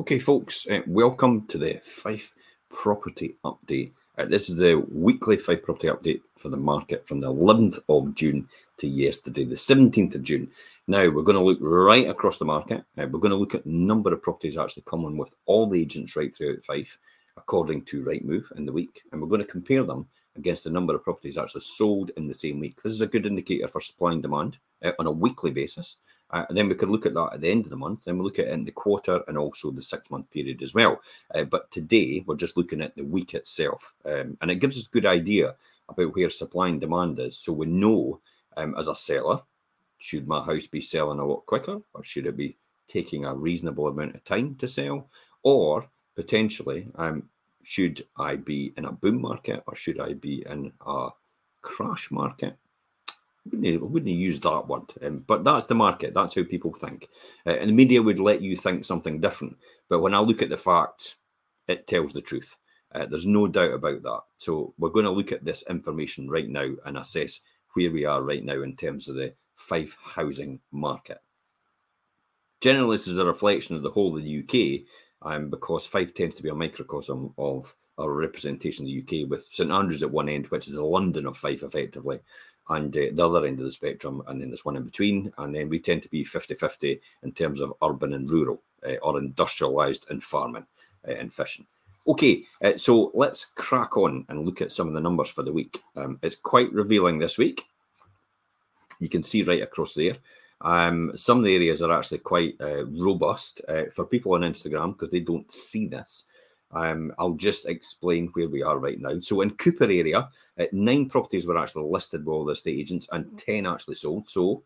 Okay, folks, uh, welcome to the Fife Property Update. Uh, this is the weekly Fife Property Update for the market from the 11th of June to yesterday, the 17th of June. Now, we're going to look right across the market. Uh, we're going to look at number of properties actually coming with all the agents right throughout Fife, according to Rightmove in the week, and we're going to compare them against the number of properties actually sold in the same week. This is a good indicator for supply and demand uh, on a weekly basis. Uh, and then we could look at that at the end of the month. Then we look at it in the quarter and also the six month period as well. Uh, but today we're just looking at the week itself. Um, and it gives us a good idea about where supply and demand is. So we know um, as a seller, should my house be selling a lot quicker or should it be taking a reasonable amount of time to sell? Or potentially, um, should I be in a boom market or should I be in a crash market? Wouldn't, wouldn't use that word, um, but that's the market. That's how people think. Uh, and the media would let you think something different. But when I look at the facts, it tells the truth. Uh, there's no doubt about that. So we're going to look at this information right now and assess where we are right now in terms of the Fife housing market. Generally, this is a reflection of the whole of the UK um, because Fife tends to be a microcosm of a representation of the UK with St Andrews at one end, which is the London of Fife effectively, and uh, the other end of the spectrum, and then there's one in between. And then we tend to be 50 50 in terms of urban and rural, uh, or industrialised and farming uh, and fishing. Okay, uh, so let's crack on and look at some of the numbers for the week. Um, it's quite revealing this week. You can see right across there. Um, some of the areas are actually quite uh, robust uh, for people on Instagram because they don't see this. Um, I'll just explain where we are right now. So in Cupar area, uh, nine properties were actually listed by all the estate agents and mm. 10 actually sold. So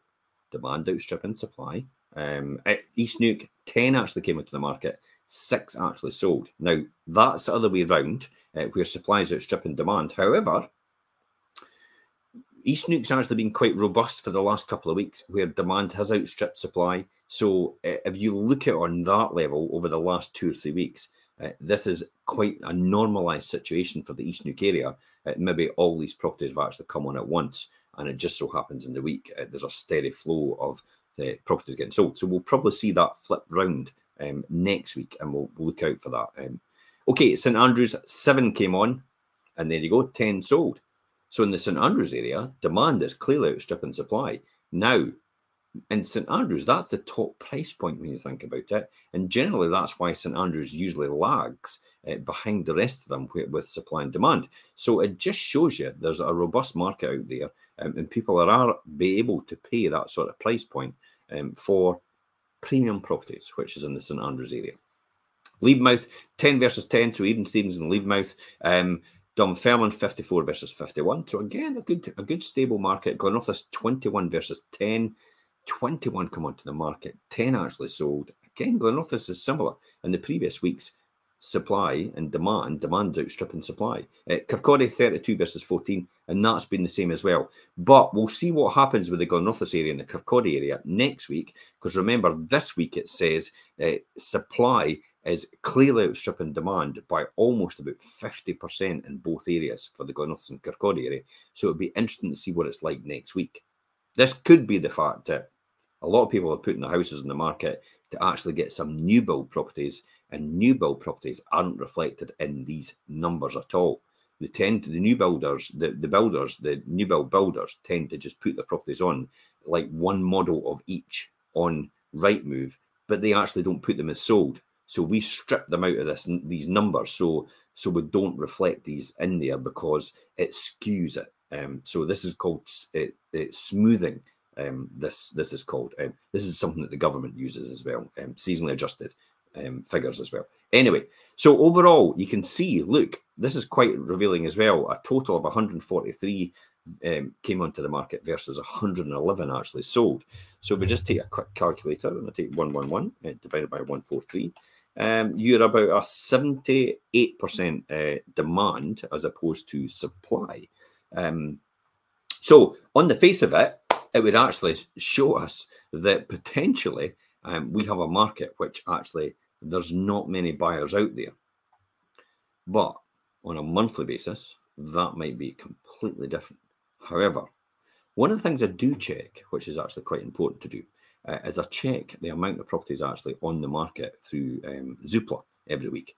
demand outstripping supply. Um, at East Neuk, 10 actually came into the market, six actually sold. Now, that's the other way around, uh, where supply is outstripping demand. However, East Neuk's actually been quite robust for the last couple of weeks, where demand has outstripped supply. So uh, if you look at it on that level over the last two or three weeks, uh, this is quite a normalised situation for the East Neuk area. Uh, maybe all these properties have actually come on at once, and it just so happens in the week uh, there's a steady flow of uh, properties getting sold. So we'll probably see that flip round um, next week, and we'll, we'll, look out for that. Um, okay, St Andrews seven came on, and there you go, ten sold. So in the St Andrews area, demand is clearly outstripping supply. Now, in St Andrews, that's the top price point when you think about it. And generally, that's why St Andrews usually lags uh, behind the rest of them with supply and demand. So it just shows you there's a robust market out there, um, and people are, are be able to pay that sort of price point um, for premium properties, which is in the St Andrews area. Levenmouth 10 versus 10, so even Stevens and Levenmouth. Um, Dunfermline 54 versus 51. So again, a good a good stable market. Glenrothes 21 versus 10. 21 come onto the market, 10 actually sold. Again, Glenrothes is similar. In the previous weeks, supply and demand, demand's outstripping supply. Uh, Kirkcaldy 32 versus 14, and that's been the same as well. But we'll see what happens with the Glenrothes area and the Kirkcaldy area next week, because remember, this week it says uh, supply is clearly outstripping demand by almost about 50% in both areas for the Glenrothes and Kirkcaldy area. So it'll be interesting to see what it's like next week. This could be the fact that a lot of people are putting the houses in the market to actually get some new build properties, and new build properties aren't reflected in these numbers at all. They tend to the new builders, the, the builders, the new build builders tend to just put their properties on like one model of each on Rightmove, but they actually don't put them as sold. So we strip them out of this these numbers, so so we don't reflect these in there because it skews it. Um, so this is called uh, smoothing um, this this is called. Um, this is something that the government uses as well, um, seasonally adjusted um, figures as well. Anyway, so overall, you can see, look, this is quite revealing as well. A total of 143 um, came onto the market versus 111 actually sold. So we just take a quick calculator and I take 111 uh, divided by 143. Um, you're about a 78% uh, demand as opposed to supply. So on the face of it, it would actually show us that potentially um, we have a market which actually there's not many buyers out there. But on a monthly basis, that might be completely different. However, one of the things I do check, which is actually quite important to do, uh, is I check the amount of properties actually on the market through um, Zoopla every week.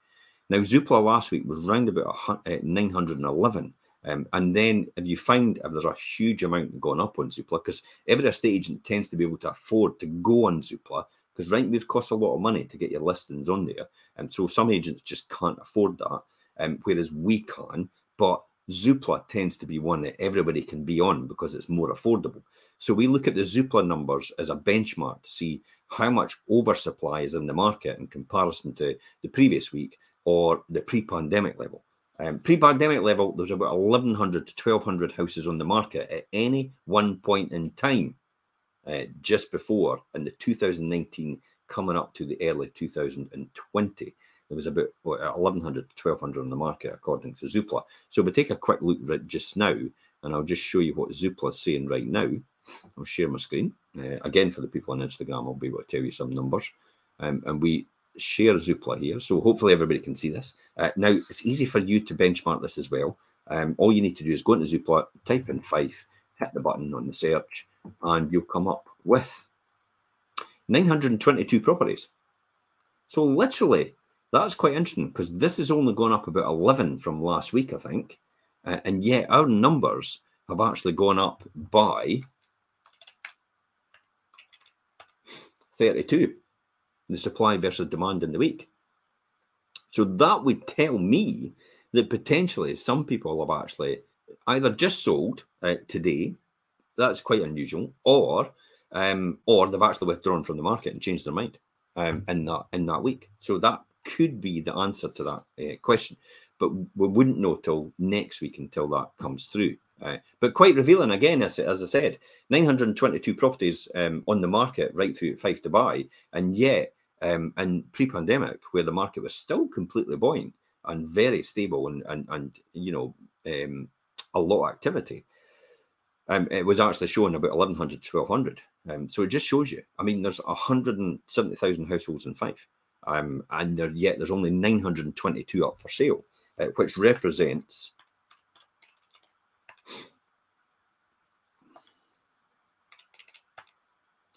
Now, Zoopla last week was round about uh, 911. Um, and then if you find if there's a huge amount going up on Zoopla, because every estate agent tends to be able to afford to go on Zoopla, because Rightmove costs a lot of money to get your listings on there. And so some agents just can't afford that, um, whereas we can. But Zoopla tends to be one that everybody can be on because it's more affordable. So we look at the Zoopla numbers as a benchmark to see how much oversupply is in the market in comparison to the previous week or the pre-pandemic level. Um, pre-pandemic level, there's about 1,100 to 1,200 houses on the market at any one point in time, uh, just before in the 2019 coming up to the early 2020 there was about 1,100 to 1,200 on the market, according to Zoopla. So we'll take a quick look right just now, and I'll just show you what Zoopla is saying right now. I'll share my screen. Uh, again, for the people on Instagram, I'll be able to tell you some numbers. Um, and we share Zoopla here, so hopefully everybody can see this. Uh, now, it's easy for you to benchmark this as well. Um, all you need to do is go into Zoopla, type in Fife, hit the button on the search, and you'll come up with 922 properties. So literally that's quite interesting because this has only gone up about 11 from last week, I think. Uh, and yet our numbers have actually gone up by 32, the supply versus demand in the week. So that would tell me that potentially some people have actually either just sold uh, today, that's quite unusual, or um, or they've actually withdrawn from the market and changed their mind um, in that in that week. So that could be the answer to that uh, question, but we wouldn't know till next week until that comes through. Uh, but quite revealing again, as, as I said, 922 properties um, on the market right through at Fife to buy, and yet um, in pre-pandemic, where the market was still completely buoyant and very stable, and and and you know um, a lot of activity, um, it was actually showing about 1100 1200. Um, so it just shows you. I mean, there's 170,000 households in Fife um, and there, yet there's only 922 up for sale, uh, which represents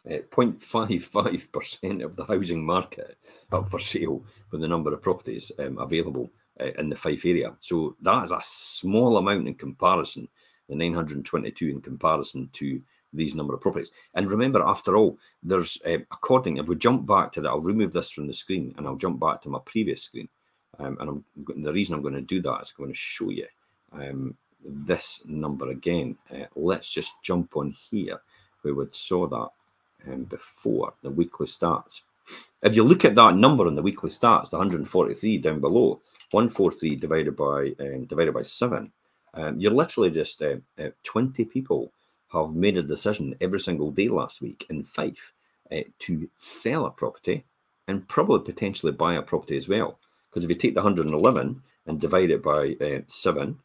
0.55% of the housing market up for sale with the number of properties um, available uh, in the Fife area. So that is a small amount in comparison, the 922 in comparison to these number of properties. And remember, after all, there's uh, according, if we jump back to that, I'll remove this from the screen and I'll jump back to my previous screen. Um, and I'm, the reason I'm going to do that is I'm going to show you um, this number again. Uh, let's just jump on here where we saw that um, before the weekly stats. If you look at that number on the weekly stats, the 143 down below, 143 divided by um, divided by seven, um, you're literally just uh, uh, 20 people have made a decision every single day last week in Fife uh, to sell a property and probably potentially buy a property as well. Because if you take the 111 and divide it by uh, 7,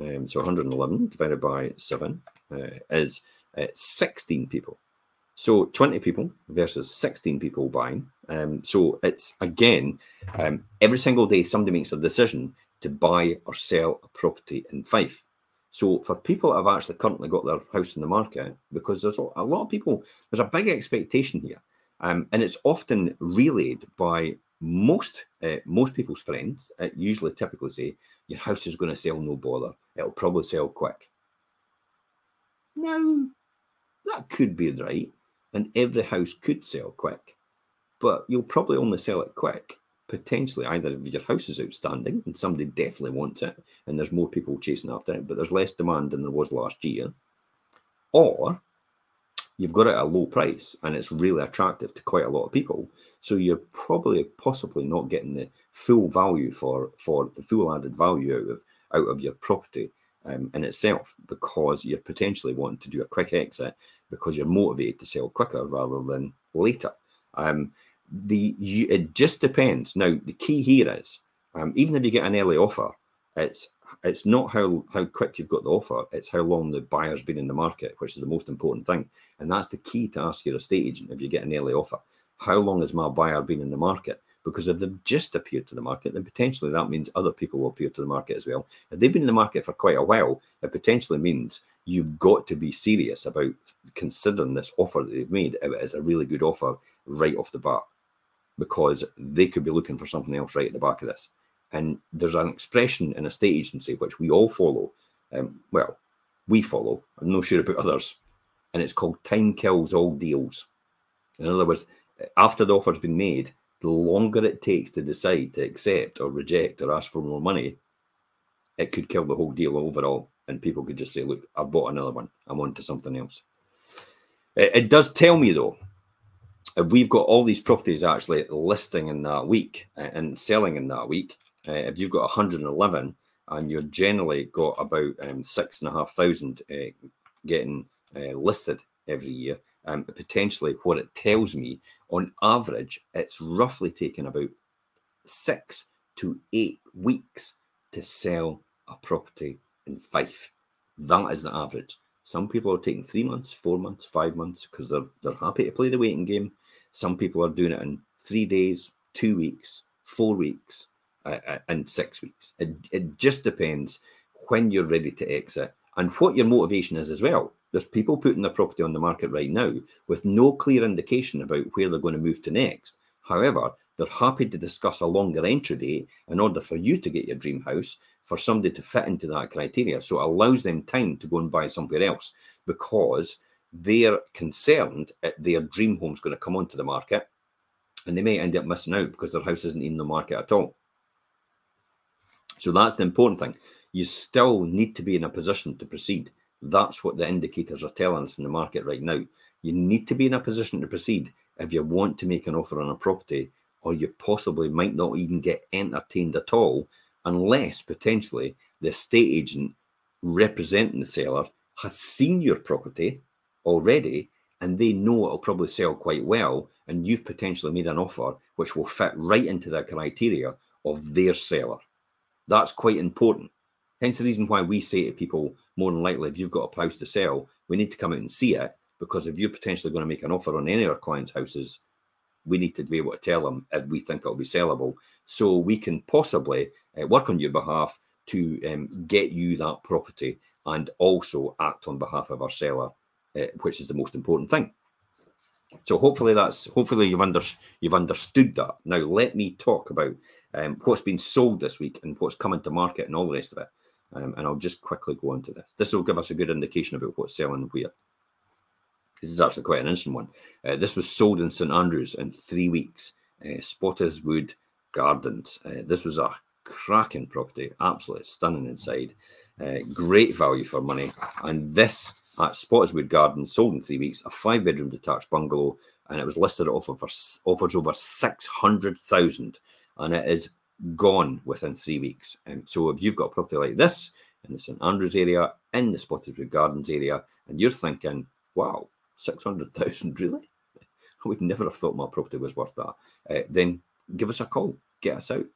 um, so 111 divided by 7 uh, is uh, 16 people. So 20 people versus 16 people buying. Um, so it's again, um, every single day somebody makes a decision to buy or sell a property in Fife. So for people that have actually currently got their house in the market, because there's a lot of people, there's a big expectation here, um, and it's often relayed by most uh, most people's friends. Uh, usually, typically say your house is going to sell, no bother. It'll probably sell quick. Now, that could be right, and every house could sell quick, but you'll probably only sell it quick potentially either if your house is outstanding and somebody definitely wants it and there's more people chasing after it, but there's less demand than there was last year, or you've got it at a low price and it's really attractive to quite a lot of people. So you're probably possibly not getting the full value for for the full added value out of out of your property um, in itself because you're potentially wanting to do a quick exit because you're motivated to sell quicker rather than later. Um, the you, it just depends. Now the key here is um, even if you get an early offer, it's it's not how how quick you've got the offer; it's how long the buyer's been in the market, which is the most important thing, and that's the key to ask your estate agent if you get an early offer. How long has my buyer been in the market? Because if they've just appeared to the market, then potentially that means other people will appear to the market as well. If they've been in the market for quite a while, it potentially means you've got to be serious about considering this offer that they've made as a really good offer right off the bat because they could be looking for something else right at the back of this. And there's an expression in a state agency which we all follow. Um, well, we follow. I'm not sure about others. And it's called time kills all deals. In other words, after the offer's been made, the longer it takes to decide to accept or reject or ask for more money, it could kill the whole deal overall. And people could just say, look, I've bought another one. I'm on to something else. It, it does tell me, though, if we've got all these properties actually listing in that week uh, and selling in that week, uh, if you've got 111 and you're generally got about um, six and a half thousand uh, getting uh, listed every year, um, potentially what it tells me on average, it's roughly taken about six to eight weeks to sell a property in Fife. That is the average. Some people are taking three months, four months, five months because they're they're happy to play the waiting game. Some people are doing it in three days, two weeks, four weeks, uh, uh, and six weeks. It, it just depends when you're ready to exit and what your motivation is as well. There's people putting their property on the market right now with no clear indication about where they're going to move to next. However, they're happy to discuss a longer entry date in order for you to get your dream house for somebody to fit into that criteria. So it allows them time to go and buy somewhere else because they're concerned that their dream home's going to come onto the market and they may end up missing out because their house isn't in the market at all. So that's the important thing. You still need to be in a position to proceed. That's what the indicators are telling us in the market right now. You need to be in a position to proceed if you want to make an offer on a property, or you possibly might not even get entertained at all unless potentially the estate agent representing the seller has seen your property already and they know it'll probably sell quite well and you've potentially made an offer which will fit right into the criteria of their seller. That's quite important. Hence the reason why we say to people more than likely if you've got a house to sell we need to come out and see it because if you're potentially going to make an offer on any of our clients houses we need to be able to tell them if we think it'll be sellable so we can possibly uh, work on your behalf to um, get you that property and also act on behalf of our seller uh, which is the most important thing. So hopefully that's hopefully you've under, you've understood that. Now let me talk about um, what's been sold this week and what's coming to market and all the rest of it. Um, and I'll just quickly go on to this. This will give us a good indication about what's selling where. This is actually quite an interesting one. Uh, this was sold in St Andrews in three weeks. Uh, Spottiswoode Gardens. Uh, this was a cracking property, absolutely stunning inside. Uh, great value for money. And this at Spottiswoode Gardens, sold in three weeks, a five bedroom detached bungalow, and it was listed at offer for, offers over 600,000 and it is gone within three weeks. And um, so if you've got a property like this in the St Andrews area, in the Spottiswoode Gardens area, and you're thinking, wow, 600,000 really? I would never have thought my property was worth that. Uh, then give us a call, get us out.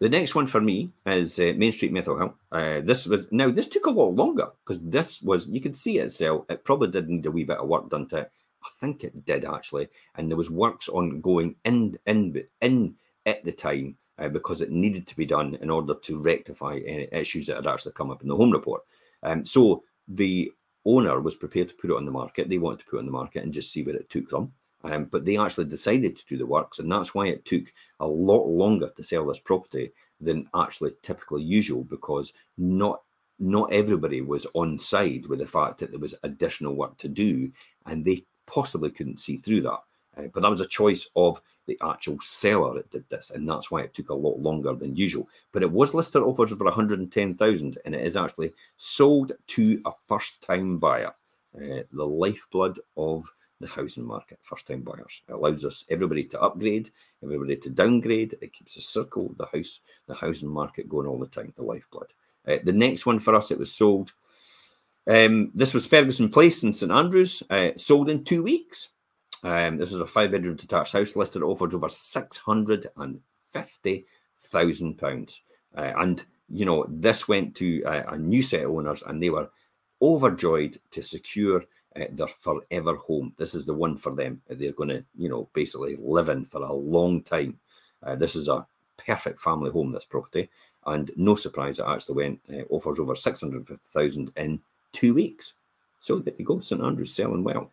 The next one for me is uh, Main Street Methil Hill. Uh, this was now this took a lot longer because this was you could see it sell. It probably did need a wee bit of work done to it. I think it did actually, and there was works ongoing in in in at the time uh, because it needed to be done in order to rectify any issues that had actually come up in the home report. Um, so the owner was prepared to put it on the market. They wanted to put it on the market and just see where it took them. Um, but they actually decided to do the works, and that's why it took a lot longer to sell this property than actually typically usual because not not everybody was on side with the fact that there was additional work to do, and they possibly couldn't see through that. Uh, but that was a choice of the actual seller that did this, and that's why it took a lot longer than usual. But it was listed offers for 110,000, and it is actually sold to a first-time buyer, uh, the lifeblood of the housing market, first time buyers. It allows us everybody to upgrade, everybody to downgrade. It keeps the circle, the house, the housing market going all the time, the lifeblood. Uh, the next one for us, it was sold. Um, this was Ferguson Place in St Andrews, uh, sold in two weeks. Um, this is a five bedroom detached house listed offers over six hundred and fifty thousand pounds, uh, and you know this went to a, a new set of owners, and they were overjoyed to secure uh, their forever home. This is the one for them. They're going to, you know, basically live in for a long time. Uh, this is a perfect family home, this property. And no surprise, it actually went, uh, offers over 650,000 in two weeks. So there you go, St Andrews selling well.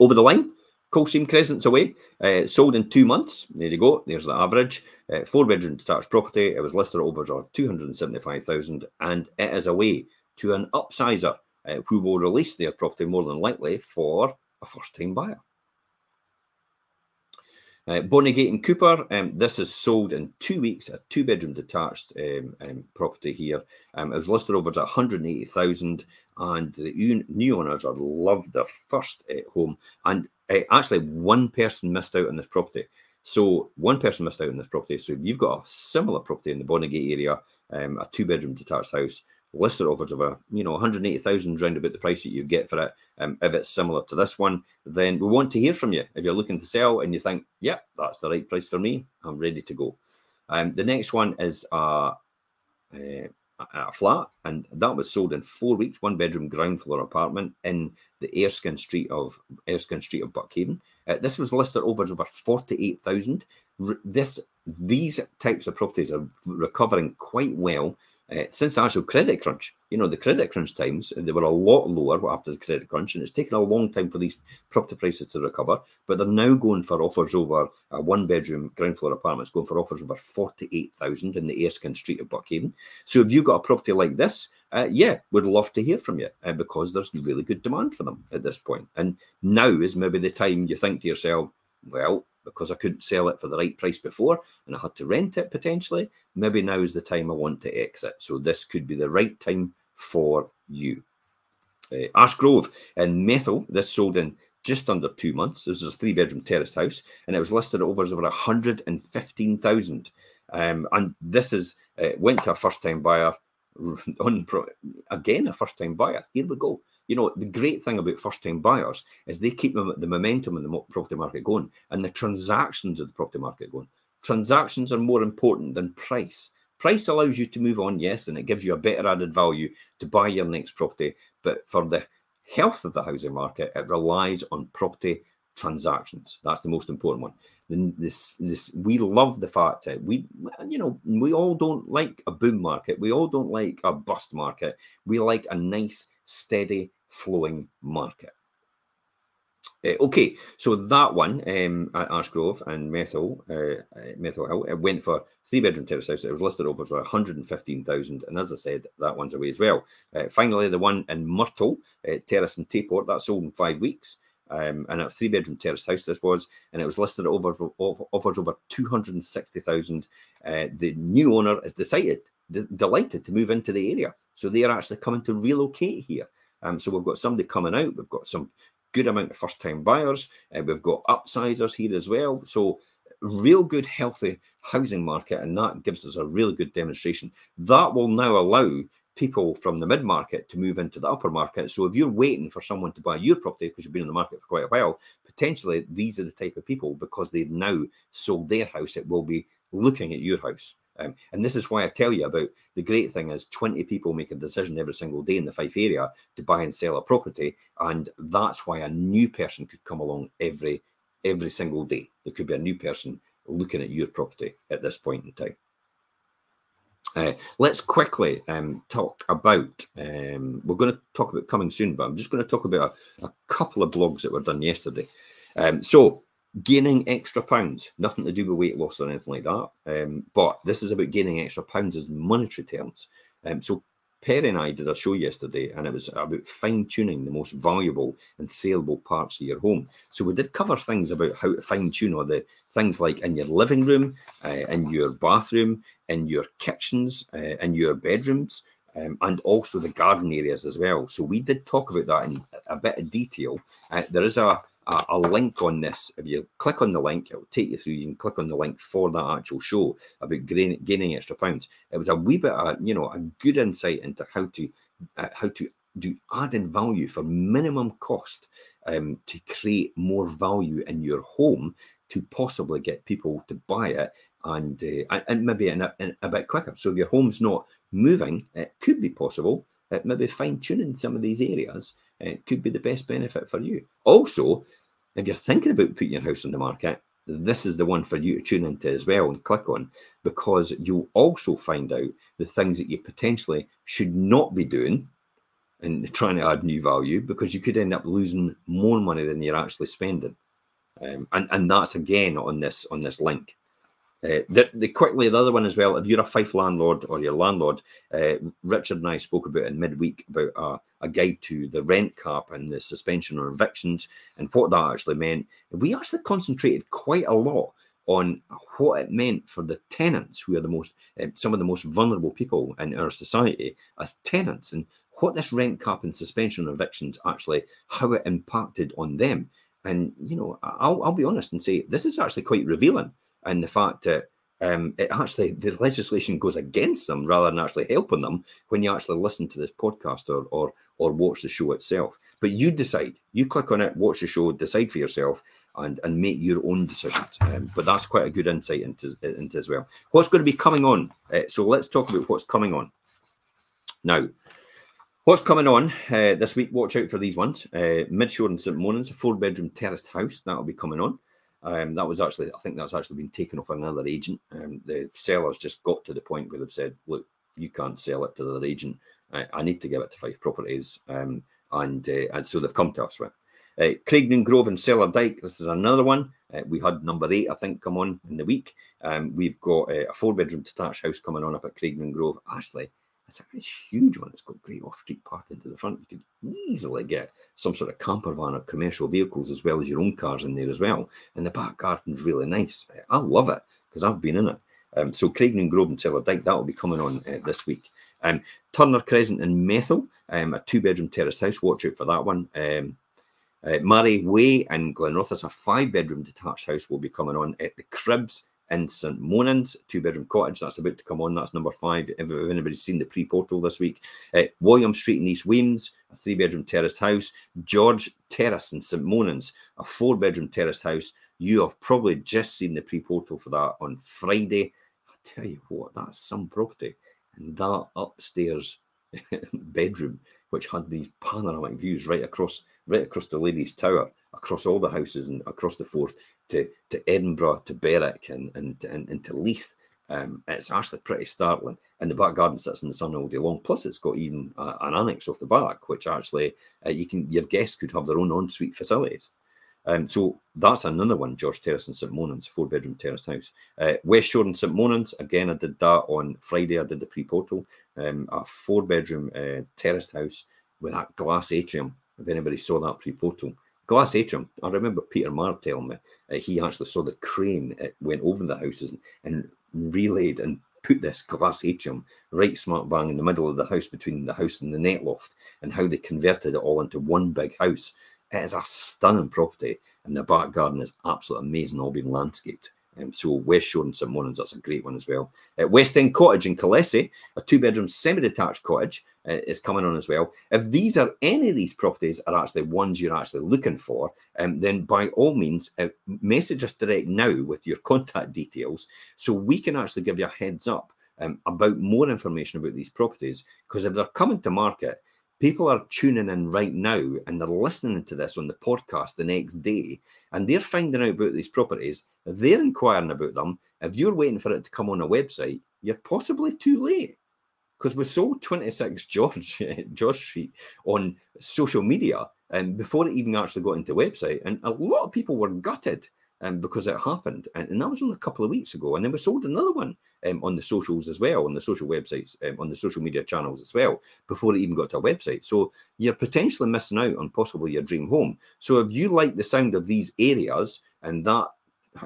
Over the line, Coldstream Crescent's away, uh, sold in two months. There you go, there's the average. Uh, four bedroom detached property. It was listed at over 275,000 and it is away to an upsizer uh, who will release their property more than likely for a first time buyer. Uh, Bonnygate and Cupar, um, this is sold in two weeks, a two bedroom detached um, um, property here. Um, it was listed over at 180,000 and the new owners are loved their first uh, home. And uh, actually, one person missed out on this property. So one person missed out on this property. So if you've got a similar property in the Bonnygate area, um, a two bedroom detached house listed offers of a you know 180,000 round about the price that you get for it. Um, if it's similar to this one, then we want to hear from you. If you're looking to sell and you think, yeah, that's the right price for me, I'm ready to go. Um, the next one is a, a, a flat, and that was sold in four weeks, one bedroom ground floor apartment in the Erskine Street of Erskine Street of Buckhaven. Uh, this was listed over over 48,000. This these types of properties are recovering quite well uh, since the actual credit crunch, you know, the credit crunch times, they were a lot lower after the credit crunch, and it's taken a long time for these property prices to recover. But they're now going for offers over a one bedroom ground floor apartments, going for offers over 48,000 in the Erskine Street of Buckhaven. So if you've got a property like this, uh, yeah, we'd love to hear from you uh, because there's really good demand for them at this point. And now is maybe the time you think to yourself, well, because I couldn't sell it for the right price before and I had to rent it potentially. Maybe now is the time I want to exit. So this could be the right time for you. Uh, Ash Grove in Methil, this sold in just under two months. This is a three bedroom terraced house and it was listed at over, over 115,000. Um, and this is uh, went to a first time buyer on again a first time buyer. Here we go you know, the great thing about first time buyers is they keep the momentum in the property market going and the transactions of the property market going. Transactions are more important than price. Price allows you to move on, yes, and it gives you a better added value to buy your next property. But for the health of the housing market, it relies on property transactions. That's the most important one. This, this, we love the fact that we, you know, we all don't like a boom market. We all don't like a bust market. We like a nice, steady, flowing market. Uh, okay, so that one um, at Ashgrove and Methil, uh, uh, Methil Hill, it went for three bedroom terrace house. It was listed over for 115,000, and as I said, that one's away as well. Uh, finally, the one in Myrtle, uh, Terrace and Tayport, that sold in five weeks. Um, and a three bedroom terrace house this was, and it was listed over offers over 260,000. Uh, the new owner has decided, d- delighted to move into the area. So they are actually coming to relocate here. Um, so we've got somebody coming out. We've got some good amount of first time buyers. Uh, we've got upsizers here as well. So real good, healthy housing market, and that gives us a really good demonstration. That will now allow people from the mid market to move into the upper market. So if you're waiting for someone to buy your property because you've been in the market for quite a while, potentially these are the type of people because they've now sold their house, it will be looking at your house. Um, and this is why I tell you about the great thing is 20 people make a decision every single day in the Fife area to buy and sell a property. And that's why a new person could come along every every single day. There could be a new person looking at your property at this point in time. Uh, let's quickly um, talk about. Um, we're going to talk about coming soon, but I'm just going to talk about a, a couple of blogs that were done yesterday. Um, so, gaining extra pounds, nothing to do with weight loss or anything like that. Um, but this is about gaining extra pounds in monetary terms. Um, so, Perry and I did a show yesterday, and it was about fine tuning the most valuable and saleable parts of your home. So we did cover things about how to fine tune all the things like in your living room, uh, in your bathroom, in your kitchens, uh, in your bedrooms, um, and also the garden areas as well. So we did talk about that in a bit of detail. Uh, there is a a, a, link on this. If you click on the link, it will take you through. You can click on the link for that actual show about gaining, gaining extra pounds. It was a wee bit, of, you know, a good insight into how to uh, how to do added value for minimum cost um, to create more value in your home to possibly get people to buy it and uh, and maybe in a, in a bit quicker. So if your home's not moving, it could be possible. It maybe fine tuning some of these areas it could be the best benefit for you. Also, if you're thinking about putting your house on the market, this is the one for you to tune into as well and click on because you'll also find out the things that you potentially should not be doing and trying to add new value because you could end up losing more money than you're actually spending. Um, and and that's again on this on this link. Uh, the, the, quickly the other one as well. If you're a Fife landlord or your landlord, uh, Richard and I spoke about in midweek about a guide to the rent cap and the suspension or evictions and what that actually meant. We actually concentrated quite a lot on what it meant for the tenants, who are the most uh, some of the most vulnerable people in our society as tenants, and what this rent cap and suspension or evictions actually how it impacted on them. And you know, I'll, I'll be honest and say this is actually quite revealing and the fact that um, it actually the legislation goes against them rather than actually helping them when you actually listen to this podcast or or or watch the show itself. But you decide. You click on it, watch the show, decide for yourself, and and make your own decisions. Um, but that's quite a good insight into into as well. What's going to be coming on? Uh, so let's talk about what's coming on now. What's coming on uh, this week? Watch out for these ones. Uh, Midshore and St. Monans, a four bedroom terraced house that'll be coming on. Um, that was actually, I think that's actually been taken off another agent. Um, the sellers just got to the point where they've said, look, you can't sell it to the agent. I, I need to give it to Fife Properties. Um, and, uh, and so they've come to us with uh, Grove and Cellar Dyke. This is another one. Uh, we had number eight, I think, come on in the week. Um, we've got uh, a four bedroom detached house coming on up at Craignan Grove. Ashley, it's a huge one. It's got great off-street parking to the front. You could easily get some sort of camper van or commercial vehicles as well as your own cars in there as well. And the back garden's really nice. I love it because I've been in it. Um, so Craignan Grove and Cellar Dyke, that will be coming on uh, this week. Um, Turner Crescent in Methil, um, a two-bedroom terraced house. Watch out for that one. Um, uh, Murray Way in Glenrothes, a five-bedroom detached house, will be coming on at the Cribs in St Monans, two bedroom cottage. That's about to come on. That's number five. If, anybody's seen the pre portal this week, uh, William Street in East Wemyss, a three bedroom terraced house. George Terrace in St Monans, a four bedroom terraced house. You have probably just seen the pre portal for that on Friday. I tell you what, that's some property. And that upstairs bedroom, which had these panoramic views right across right across the ladies' tower, across all the houses and across the Forth to, to Edinburgh, to Berwick, and, and, and, and to Leith. Um, it's actually pretty startling. And the back garden sits in the sun all day long. Plus, it's got even uh, an annex off the back, which actually uh, you can your guests could have their own ensuite facilities. Um, so that's another one, George Terrace and St. Monans, four bedroom terraced house. Uh, West Shore and St. Monans, again, I did that on Friday. I did the pre portal, um, a four bedroom uh, terraced house with that glass atrium. If anybody saw that pre portal, glass atrium. I remember Peter Marr telling me uh, he actually saw the crane it went over the houses and, and relayed and put this glass atrium right smart bang in the middle of the house between the house and the net loft and how they converted it all into one big house. It is a stunning property and the back garden is absolutely amazing, all being landscaped. Um, so West Shore and St Monans, that's a great one as well. Uh, West End Cottage in Killessie, a two-bedroom semi-detached cottage, uh, is coming on as well. If these are any of these properties are actually ones you're actually looking for, um, then by all means, uh, message us direct now with your contact details so we can actually give you a heads up um, about more information about these properties. Because if they're coming to market, people are tuning in right now and they're listening to this on the podcast the next day and they're finding out about these properties, they're inquiring about them. If you're waiting for it to come on a website, you're possibly too late because we sold 26 George George Street on social media and um, before it even actually got into website, and a lot of people were gutted um, because it happened, and, and, that was only a couple of weeks ago. And then we sold another one um, on the socials as well, on the social websites, um, on the social media channels as well, before it even got to a website. So you're potentially missing out on possibly your dream home. So if you like the sound of these areas and that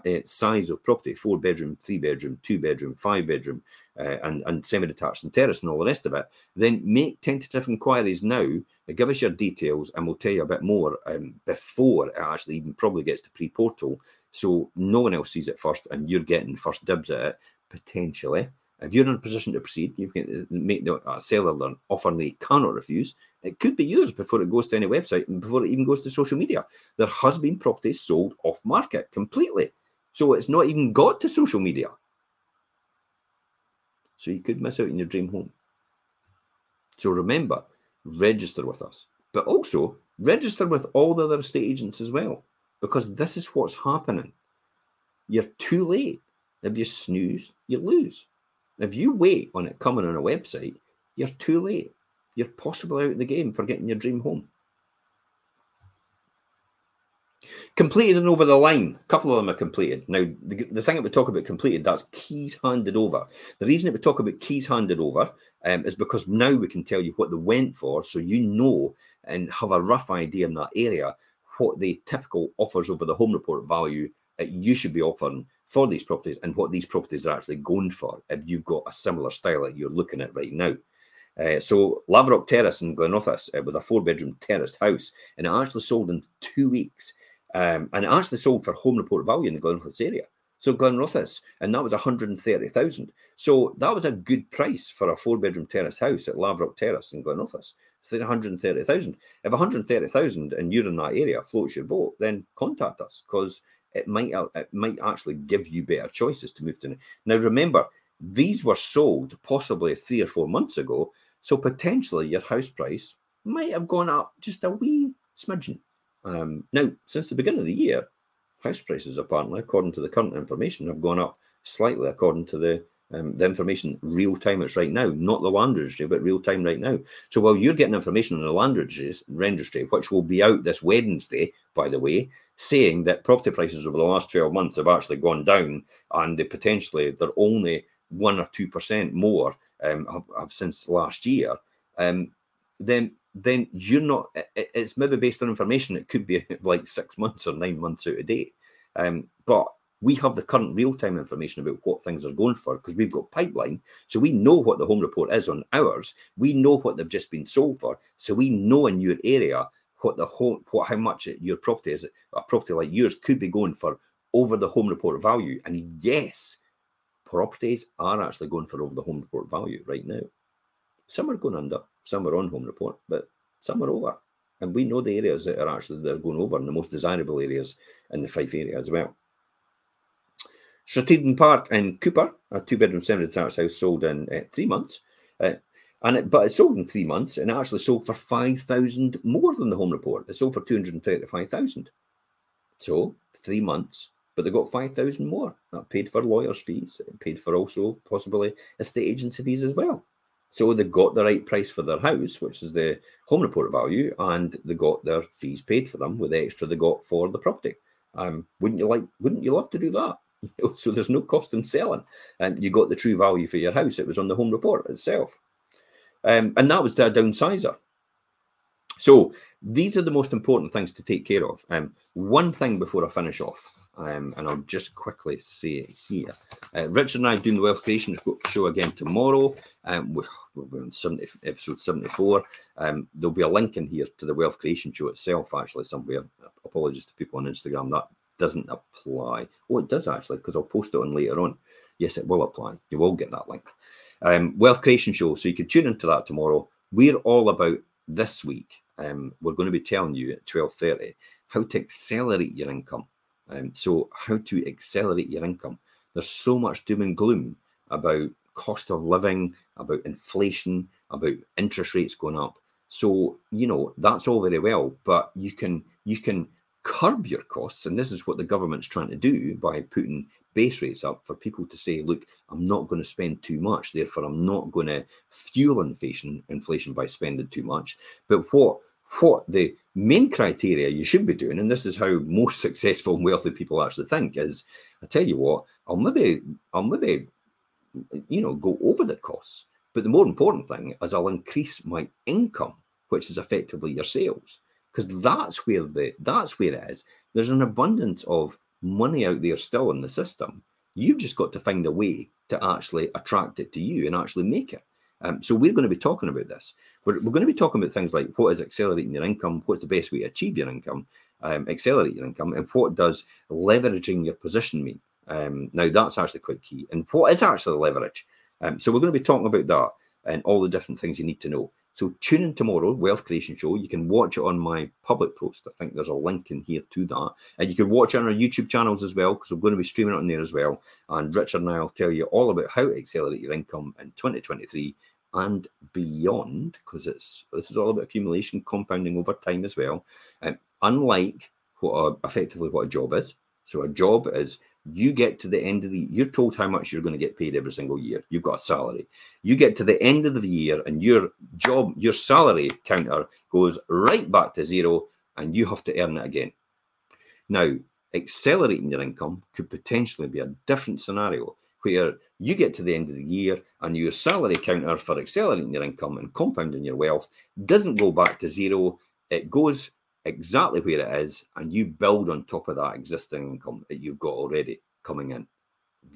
uh, size of property four bedroom, three bedroom, two bedroom, five bedroom, uh, and, and semi detached and terrace and all the rest of it, then make tentative inquiries now. Give us your details and we'll tell you a bit more um, before it actually even probably gets to pre portal. So no one else sees it first and you're getting first dibs at it potentially. If you're in a position to proceed, you can uh, make the uh, seller an offer they cannot refuse. It could be yours before it goes to any website and before it even goes to social media. There has been properties sold off market completely. So it's not even got to social media. So you could miss out on your dream home. So remember, register with us, but also register with all the other estate agents as well, because this is what's happening. You're too late. If you snooze, you lose. If you wait on it coming on a website, you're too late. you're possibly out of the game for getting your dream home. Completed and over the line. A couple of them are completed. Now, the, the thing that we talk about completed, that's keys handed over. The reason that we talk about keys handed over um, is because now we can tell you what they went for, so you know and have a rough idea in that area what the typical offers over the home report value that you should be offering for these properties and what these properties are actually going for if you've got a similar style that you're looking at right now. Uh, so Laverock Terrace in Glenrothes uh, was a four bedroom terraced house and it actually sold in two weeks. Um, and it actually sold for home report value in the Glenrothes area. So Glenrothes, and that was 130,000. So that was a good price for a four bedroom terrace house at Laverock Terrace in Glenrothes. 130,000. If 130,000 and you're in that area floats your boat, then contact us because it might it might actually give you better choices to move to. Now remember, these were sold possibly three or four months ago, so potentially your house price might have gone up just a wee smidgen. Um, now, since the beginning of the year, house prices apparently, according to the current information, have gone up slightly according to the um, the information real time it's right now, not the land registry, but real time right now. So while you're getting information on the land registry, which will be out this Wednesday, by the way, saying that property prices over the last 12 months have actually gone down and they potentially they're only one or two percent more um, have, have, since last year, um, then then you're not. It's maybe based on information. It could be like six months or nine months out of date. Um, but we have the current real-time information about what things are going for because we've got pipeline so we know what the home report is on ours we know what they've just been sold for so we know in your area what the home what how much your property is a property like yours could be going for over the home report value and yes properties are actually going for over the home report value right now. Some are going under some are on home report but some are over and we know the areas that are actually they're going over and the most desirable areas in the Fife area as well Stratheden Park in Cupar, a two-bedroom semi-detached house, sold in uh, three months. Uh, and it, but it sold in three months and actually sold for 5,000 more than the home report. It sold for 235,000. So three months, but they got 5,000 more. That paid for lawyers' fees, it paid for also possibly estate agency fees as well. So they got the right price for their house, which is the home report value, and they got their fees paid for them with the extra they got for the property. Um, wouldn't you like? Wouldn't you love to do that? so there's no cost in selling, and you got the true value for your house. It was on the home report itself. Um, and that was the downsizer. So these are the most important things to take care of. Um, one thing before I finish off, um, and I'll just quickly say it here. Uh, Richard and I doing the Wealth Creation show again tomorrow. Um, we're, we're on 70, episode 74. Um, there'll be a link in here to the Wealth Creation show itself, actually, somewhere. Apologies to people on Instagram. That doesn't apply. Oh, it does actually, because I'll post it on later on. Yes, it will apply. You will get that link. Um, Wealth Creation Show. So you can tune into that tomorrow. We're all about this week. Um, we're going to be telling you at 12.30 how to accelerate your income. Um, so how to accelerate your income. There's so much doom and gloom about cost of living, about inflation, about interest rates going up. So, you know, that's all very well, but you can you can curb your costs, and this is what the government's trying to do by putting base rates up for people to say, look, I'm not going to spend too much, therefore I'm not going to fuel inflation inflation by spending too much. But what what the main criteria you should be doing, and this is how most successful and wealthy people actually think, is I tell you what, I'll maybe I'll maybe you know go over the costs. But the more important thing is I'll increase my income, which is effectively your sales. Because that's where the that's where it is. There's an abundance of money out there still in the system. You've just got to find a way to actually attract it to you and actually make it. Um, so we're going to be talking about this. We're, we're, going to be talking about things like what is accelerating your income, what's the best way to achieve your income, um, accelerate your income, and what does leveraging your position mean. Um, now that's actually quite key. And what is actually leverage? Um, so we're going to be talking about that and all the different things you need to know. So tune in tomorrow, Wealth Creation Show. You can watch it on my public post. I think there's a link in here to that. And you can watch it on our YouTube channels as well, because we're going to be streaming it on there as well. And Richard and I will tell you all about how to accelerate your income in 2023 and beyond, because it's this is all about accumulation, compounding over time as well. And unlike what a, effectively what a job is. So a job is you get to the end of the you're told how much you're going to get paid every single year. You've got a salary. You get to the end of the year and your job, your salary counter goes right back to zero and you have to earn it again. Now, accelerating your income could potentially be a different scenario where you get to the end of the year and your salary counter for accelerating your income and compounding your wealth doesn't go back to zero. It goes exactly where it is and you build on top of that existing income that you've got already coming in.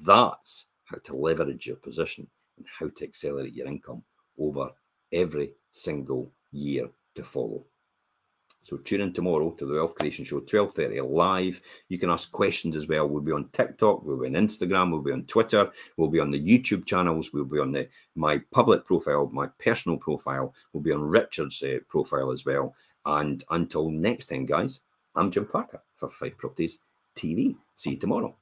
That's how to leverage your position and how to accelerate your income over every single year to follow. So tune in tomorrow to the Wealth Creation Show, 12.30 live. You can ask questions as well. We'll be on TikTok, we'll be on Instagram, we'll be on Twitter, we'll be on the YouTube channels, we'll be on the my public profile, my personal profile, we'll be on Richard's uh, profile as well. And until next time, guys, I'm Jim Parker for Fife Properties TV. See you tomorrow.